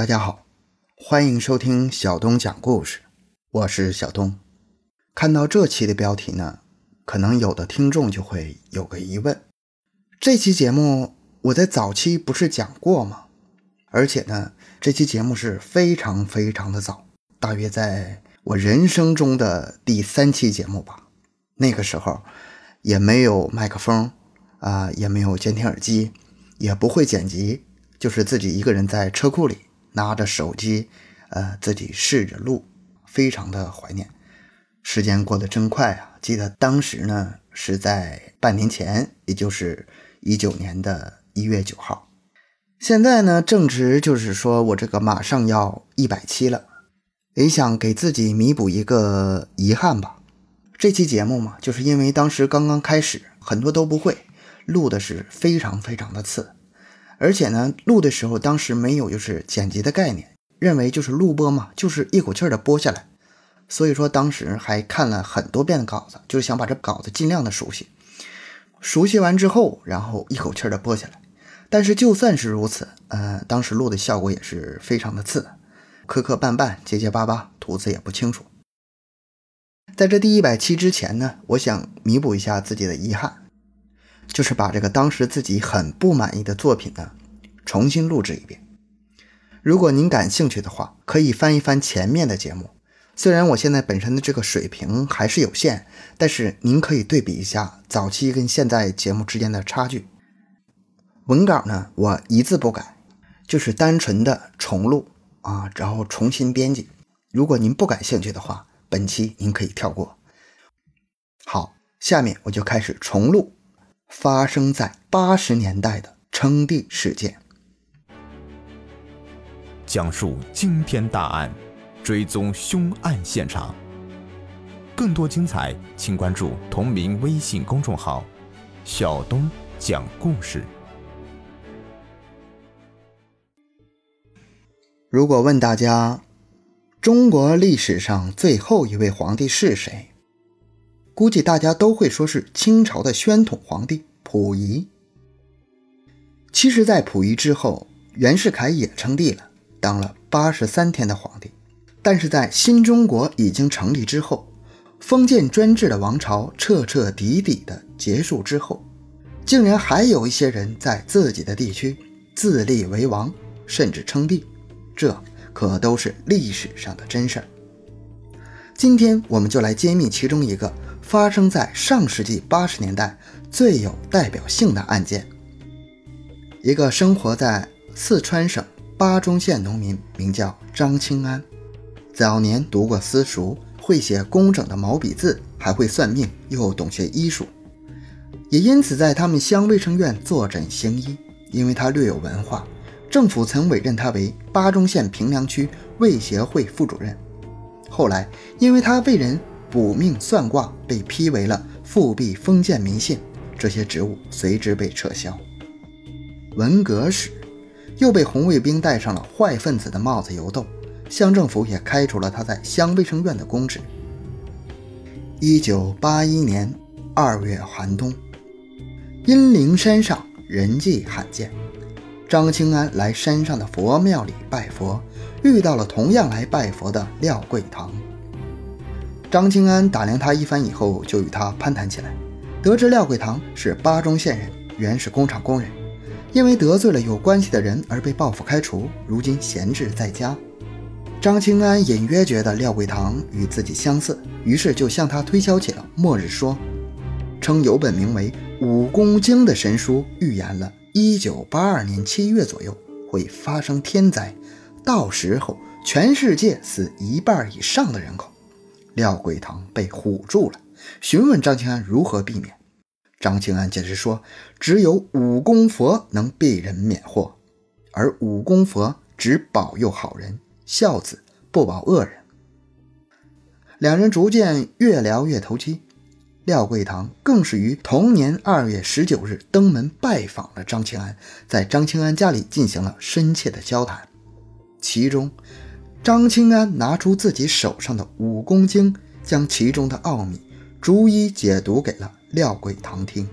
大家好，欢迎收听小东讲故事，我是小东。看到这期的标题呢，可能有的听众就会有个疑问：这期节目我在早期不是讲过吗？而且呢，这期节目是非常非常的早，大约在我人生中的第三期节目吧。那个时候也没有麦克风啊，也没有监听耳机，也不会剪辑，就是自己一个人在车库里拿着手机，呃，自己试着录，非常的怀念。时间过得真快啊！记得当时呢是在半年前，也就是一九年的一月九号。现在呢正值就是说我这个马上要一百期了，也想给自己弥补一个遗憾吧。这期节目嘛，就是因为当时刚刚开始，很多都不会，录的是非常非常的次，而且呢录的时候当时没有就是剪辑的概念，认为就是录播嘛，就是一口气儿的播下来。所以说，当时还看了很多遍的稿子，就是想把这稿子尽量的熟悉。熟悉完之后，然后一口气儿的播下来。但是就算是如此，呃，当时录的效果也是非常的次，磕磕绊绊，结结巴巴，吐字也不清楚。在这第一百期之前呢，我想弥补一下自己的遗憾，就是把这个当时自己很不满意的作品呢，重新录制一遍。如果您感兴趣的话，可以翻一翻前面的节目。虽然我现在本身的这个水平还是有限，但是您可以对比一下早期跟现在节目之间的差距。文稿呢，我一字不改，就是单纯的重录啊，然后重新编辑。如果您不感兴趣的话，本期您可以跳过。好，下面我就开始重录发生在八十年代的称帝事件，讲述惊天大案。追踪凶案现场，更多精彩，请关注同名微信公众号“小东讲故事”。如果问大家，中国历史上最后一位皇帝是谁？估计大家都会说是清朝的宣统皇帝溥仪。其实，在溥仪之后，袁世凯也称帝了，当了八十三天的皇帝。但是在新中国已经成立之后，封建专制的王朝彻彻底底的结束之后，竟然还有一些人在自己的地区自立为王，甚至称帝，这可都是历史上的真事儿。今天我们就来揭秘其中一个发生在上世纪八十年代最有代表性的案件。一个生活在四川省巴中县农民名叫张清安。早年读过私塾，会写工整的毛笔字，还会算命，又懂些医术，也因此在他们乡卫生院坐诊行医。因为他略有文化，政府曾委任他为巴中县平凉区卫协会副主任。后来，因为他为人卜命算卦，被批为了复辟封建迷信，这些职务随之被撤销。文革时，又被红卫兵戴上了坏分子的帽子游斗。乡政府也开除了他在乡卫生院的公职。一九八一年二月寒冬，阴灵山上人迹罕见。张清安来山上的佛庙里拜佛，遇到了同样来拜佛的廖桂堂。张清安打量他一番以后，就与他攀谈起来。得知廖桂堂是巴中县人，原是工厂工人，因为得罪了有关系的人而被报复开除，如今闲置在家。张清安隐约觉得廖桂堂与自己相似，于是就向他推销起了末日说，称有本名为《武功经》的神书预言了1982年7月左右会发生天灾，到时候全世界死一半以上的人口。廖桂堂被唬住了，询问张清安如何避免。张清安解释说，只有武功佛能避人免祸，而武功佛只保佑好人。孝子不保恶人，两人逐渐越聊越投机。廖桂堂更是于同年二月十九日登门拜访了张清安，在张清安家里进行了深切的交谈。其中，张清安拿出自己手上的武功经，将其中的奥秘逐一解读给了廖桂堂听，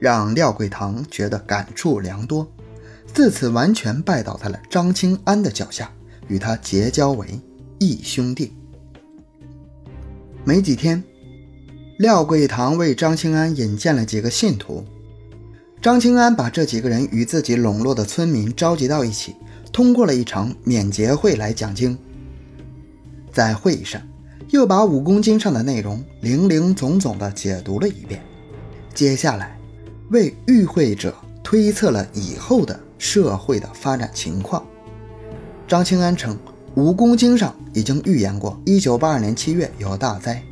让廖桂堂觉得感触良多，自此完全拜倒在了张清安的脚下。与他结交为义兄弟。没几天，廖桂堂为张清安引荐了几个信徒。张清安把这几个人与自己笼络的村民召集到一起，通过了一场免节会来讲经。在会议上，又把武功经上的内容零零总总的解读了一遍。接下来，为与会者推测了以后的社会的发展情况。张清安称。武功经上已经预言过，一九八二年七月有大灾，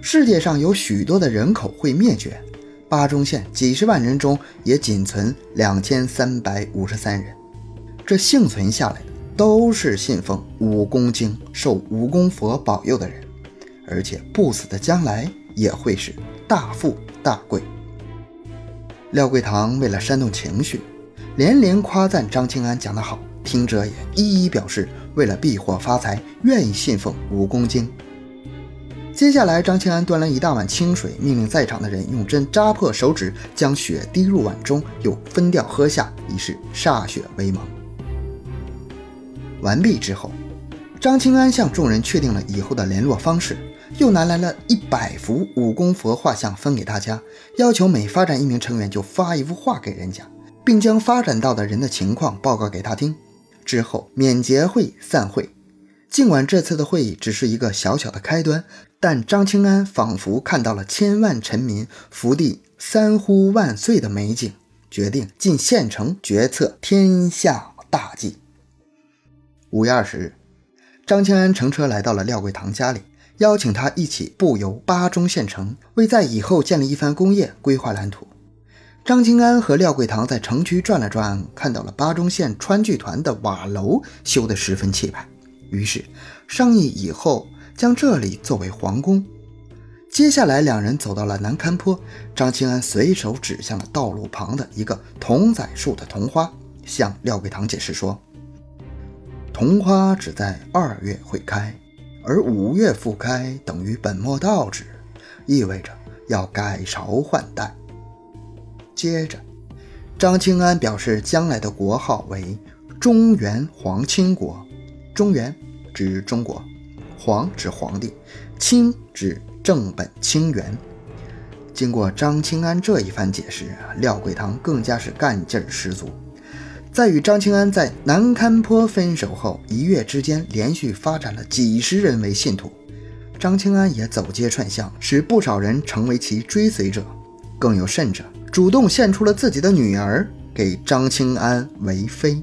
世界上有许多的人口会灭绝。巴中县几十万人中也仅存两千三百五十三人，这幸存下来的都是信奉武功经、受武功佛保佑的人，而且不死的将来也会是大富大贵。廖桂堂为了煽动情绪，连连夸赞张清安讲得好，听者也一一表示。为了避祸发财，愿意信奉武功经。接下来，张清安端了一大碗清水，命令在场的人用针扎破手指，将血滴入碗中，又分掉喝下，以示歃血为盟。完毕之后，张清安向众人确定了以后的联络方式，又拿来了一百幅武功佛画像分给大家，要求每发展一名成员就发一幅画给人家，并将发展到的人的情况报告给他听。之后免节会散会，尽管这次的会议只是一个小小的开端，但张清安仿佛看到了千万臣民福地三呼万岁的美景，决定进县城决策天下大计。五月二十日，张清安乘车来到了廖桂堂家里，邀请他一起步游巴中县城，为在以后建立一番工业规划蓝图。张清安和廖桂堂在城区转了转，看到了巴中县川剧团的瓦楼修得十分气派，于是商议以后将这里作为皇宫。接下来，两人走到了南坎坡，张清安随手指向了道路旁的一个桐仔树的桐花，向廖桂堂解释说：“桐花只在二月会开，而五月复开等于本末倒置，意味着要改朝换代。”接着，张清安表示，将来的国号为中原皇清国。中原指中国，皇指皇帝，清指正本清源。经过张清安这一番解释，廖桂堂更加是干劲儿十足。在与张清安在南坎坡分手后，一月之间连续发展了几十人为信徒，张清安也走街串巷，使不少人成为其追随者。更有甚者。主动献出了自己的女儿给张清安为妃。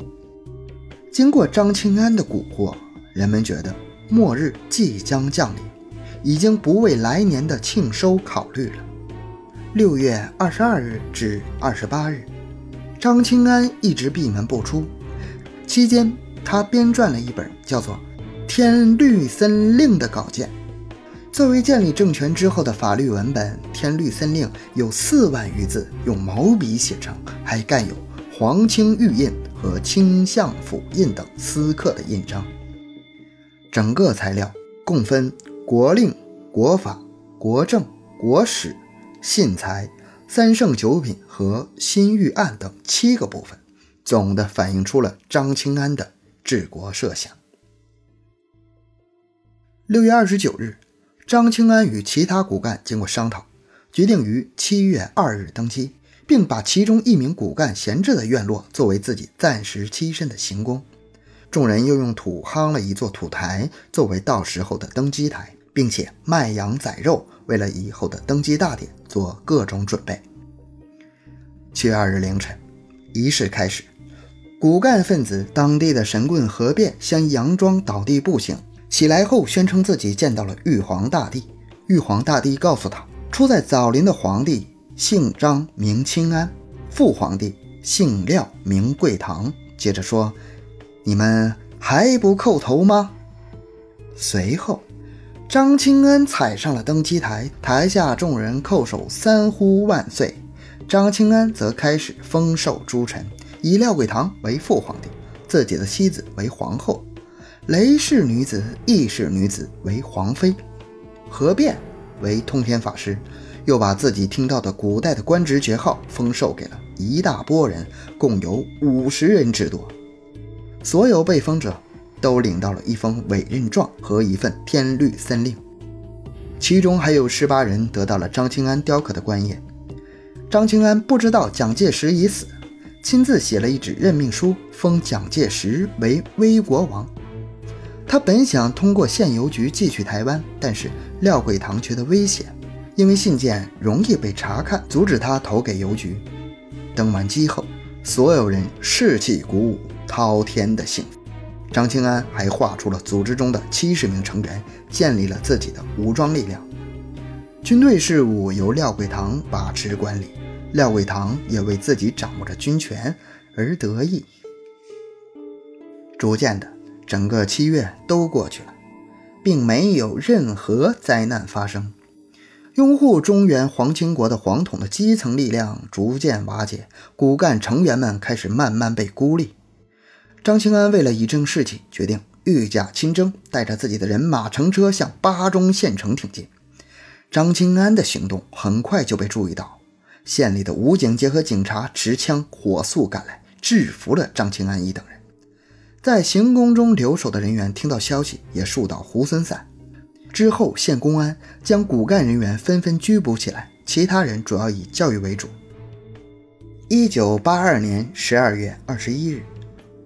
经过张清安的蛊惑，人们觉得末日即将降临，已经不为来年的庆收考虑了。六月二十二日至二十八日，张清安一直闭门不出。期间，他编撰了一本叫做《天律森令》的稿件。作为建立政权之后的法律文本，《天律森令》有四万余字，用毛笔写成，还盖有皇清玉印和清相府印等私刻的印章。整个材料共分国令、国法、国政、国史、信财、三圣九品和新御案等七个部分，总的反映出了张清安的治国设想。六月二十九日。张清安与其他骨干经过商讨，决定于七月二日登基，并把其中一名骨干闲置的院落作为自己暂时栖身的行宫。众人又用土夯了一座土台，作为到时候的登基台，并且卖羊宰肉，为了以后的登基大典做各种准备。七月二日凌晨，仪式开始，骨干分子当地的神棍何变先佯装倒地不醒。起来后，宣称自己见到了玉皇大帝。玉皇大帝告诉他，出在枣林的皇帝姓张名清安，父皇帝姓廖名贵堂。接着说：“你们还不叩头吗？”随后，张清安踩上了登基台，台下众人叩首三呼万岁。张清安则开始封授诸臣，以廖贵堂为父皇帝，自己的妻子为皇后。雷氏女子、义氏女子为皇妃，何变为通天法师，又把自己听到的古代的官职爵号封授给了一大波人，共有五十人之多。所有被封者都领到了一封委任状和一份天律森令，其中还有十八人得到了张清安雕刻的官印。张清安不知道蒋介石已死，亲自写了一纸任命书，封蒋介石为威国王。他本想通过县邮局寄去台湾，但是廖桂堂觉得危险，因为信件容易被查看，阻止他投给邮局。登完机后，所有人士气鼓舞，滔天的幸福。张清安还划出了组织中的七十名成员，建立了自己的武装力量。军队事务由廖桂堂把持管理，廖桂堂也为自己掌握着军权而得意。逐渐的，整个七月都过去了，并没有任何灾难发生。拥护中原皇亲国的皇统的基层力量逐渐瓦解，骨干成员们开始慢慢被孤立。张清安为了以正士气，决定御驾亲征，带着自己的人马乘车向巴中县城挺进。张清安的行动很快就被注意到，县里的武警结合警察持枪火速赶来，制服了张清安一等人。在行宫中留守的人员听到消息，也树倒猢狲散。之后，县公安将骨干人员纷纷拘捕起来，其他人主要以教育为主。一九八二年十二月二十一日。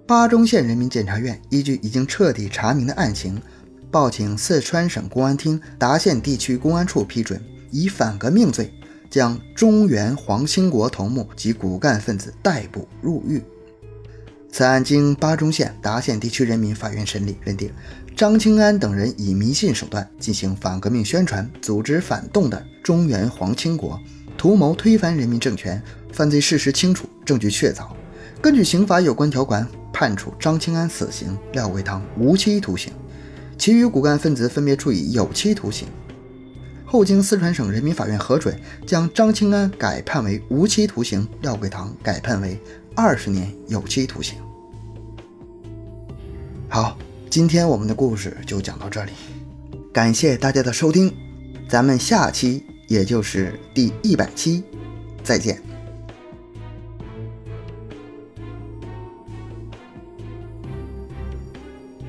巴中县人民检察院依据已经彻底查明的案情，报请四川省公安厅达县地区公安处批准，以反革命罪将中原皇兴国头目及骨干分子逮捕入狱。此案经巴中县达县地区人民法院审理，认定张清安等人以迷信手段进行反革命宣传、组织反动的中原皇兴国，图谋推翻人民政权，犯罪事实清楚，证据确凿。根据刑法有关条款。判处张清安死刑，廖桂堂无期徒刑，其余骨干分子分别处以有期徒刑。后经四川省人民法院核准，将张清安改判为无期徒刑，廖桂堂改判为二十年有期徒刑。好，今天我们的故事就讲到这里，感谢大家的收听，咱们下期也就是第一百期再见。